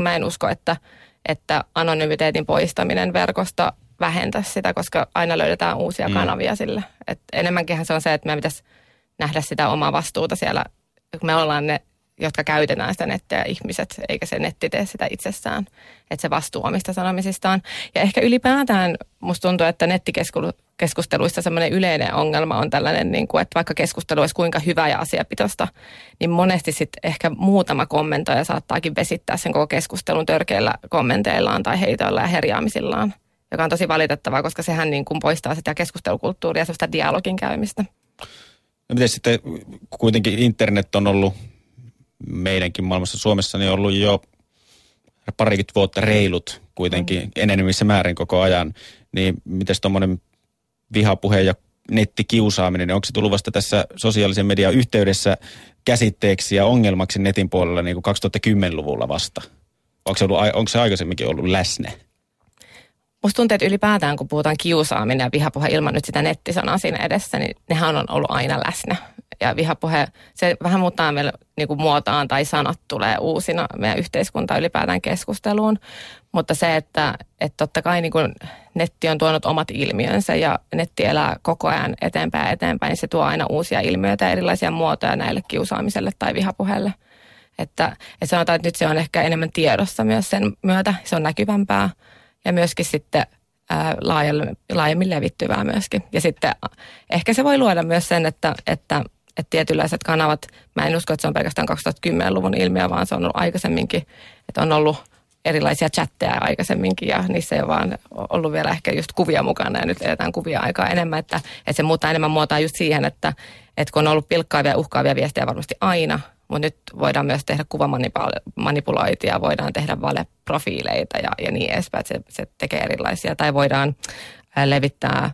koska mä en usko, että, että anonymiteetin poistaminen verkosta vähentäisi sitä, koska aina löydetään uusia mm. kanavia sille. Et enemmänkin se on se, että meidän pitäisi nähdä sitä omaa vastuuta siellä, kun me ollaan ne jotka käytetään sitä nettiä ihmiset, eikä se netti tee sitä itsessään. Että se vastuu omista sanomisistaan. Ja ehkä ylipäätään musta tuntuu, että nettikeskusteluissa semmoinen yleinen ongelma on tällainen, niin kuin, että vaikka keskustelu olisi kuinka hyvä ja asiapitosta, niin monesti sitten ehkä muutama kommentoija saattaakin vesittää sen koko keskustelun törkeillä kommenteillaan tai heitoilla ja herjaamisillaan joka on tosi valitettavaa, koska sehän niin kuin poistaa sitä keskustelukulttuuria ja sellaista dialogin käymistä. No miten sitten kuitenkin internet on ollut meidänkin maailmassa Suomessa niin on ollut jo parikymmentä vuotta reilut kuitenkin mm. enenevissä määrin koko ajan. Niin miten tuommoinen vihapuhe ja nettikiusaaminen, niin onko se tullut vasta tässä sosiaalisen median yhteydessä käsitteeksi ja ongelmaksi netin puolella niin kuin 2010-luvulla vasta? Onko se, ollut, onko se aikaisemminkin ollut läsnä? Musta tuntuu, että ylipäätään kun puhutaan kiusaaminen ja vihapuhe ilman nyt sitä nettisanaa siinä edessä, niin nehän on ollut aina läsnä ja vihapuhe, se vähän muuttaa meillä niin kuin muotaan tai sanat tulee uusina meidän yhteiskunta ylipäätään keskusteluun. Mutta se, että, että totta kai niin kuin netti on tuonut omat ilmiönsä ja netti elää koko ajan eteenpäin ja eteenpäin, niin se tuo aina uusia ilmiöitä ja erilaisia muotoja näille kiusaamiselle tai vihapuheelle. Että, että sanotaan, että nyt se on ehkä enemmän tiedossa myös sen myötä, se on näkyvämpää ja myöskin sitten laajemmin levittyvää myöskin. Ja sitten ehkä se voi luoda myös sen, että, että että tietynlaiset kanavat, mä en usko, että se on pelkästään 2010-luvun ilmiö, vaan se on ollut aikaisemminkin, että on ollut erilaisia chatteja aikaisemminkin ja niissä ei ole vaan ollut vielä ehkä just kuvia mukana ja nyt eletään kuvia aikaa enemmän, että, että se muuttaa enemmän muotoa just siihen, että, että kun on ollut pilkkaavia uhkaavia viestejä varmasti aina, mutta nyt voidaan myös tehdä kuvamanipulointia, voidaan tehdä valeprofiileita ja, ja niin edespäin, että se, se tekee erilaisia, tai voidaan levittää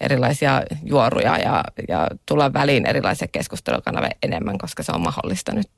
erilaisia juoruja ja, ja tulla väliin erilaisia keskustelukanavia enemmän, koska se on mahdollista nyt.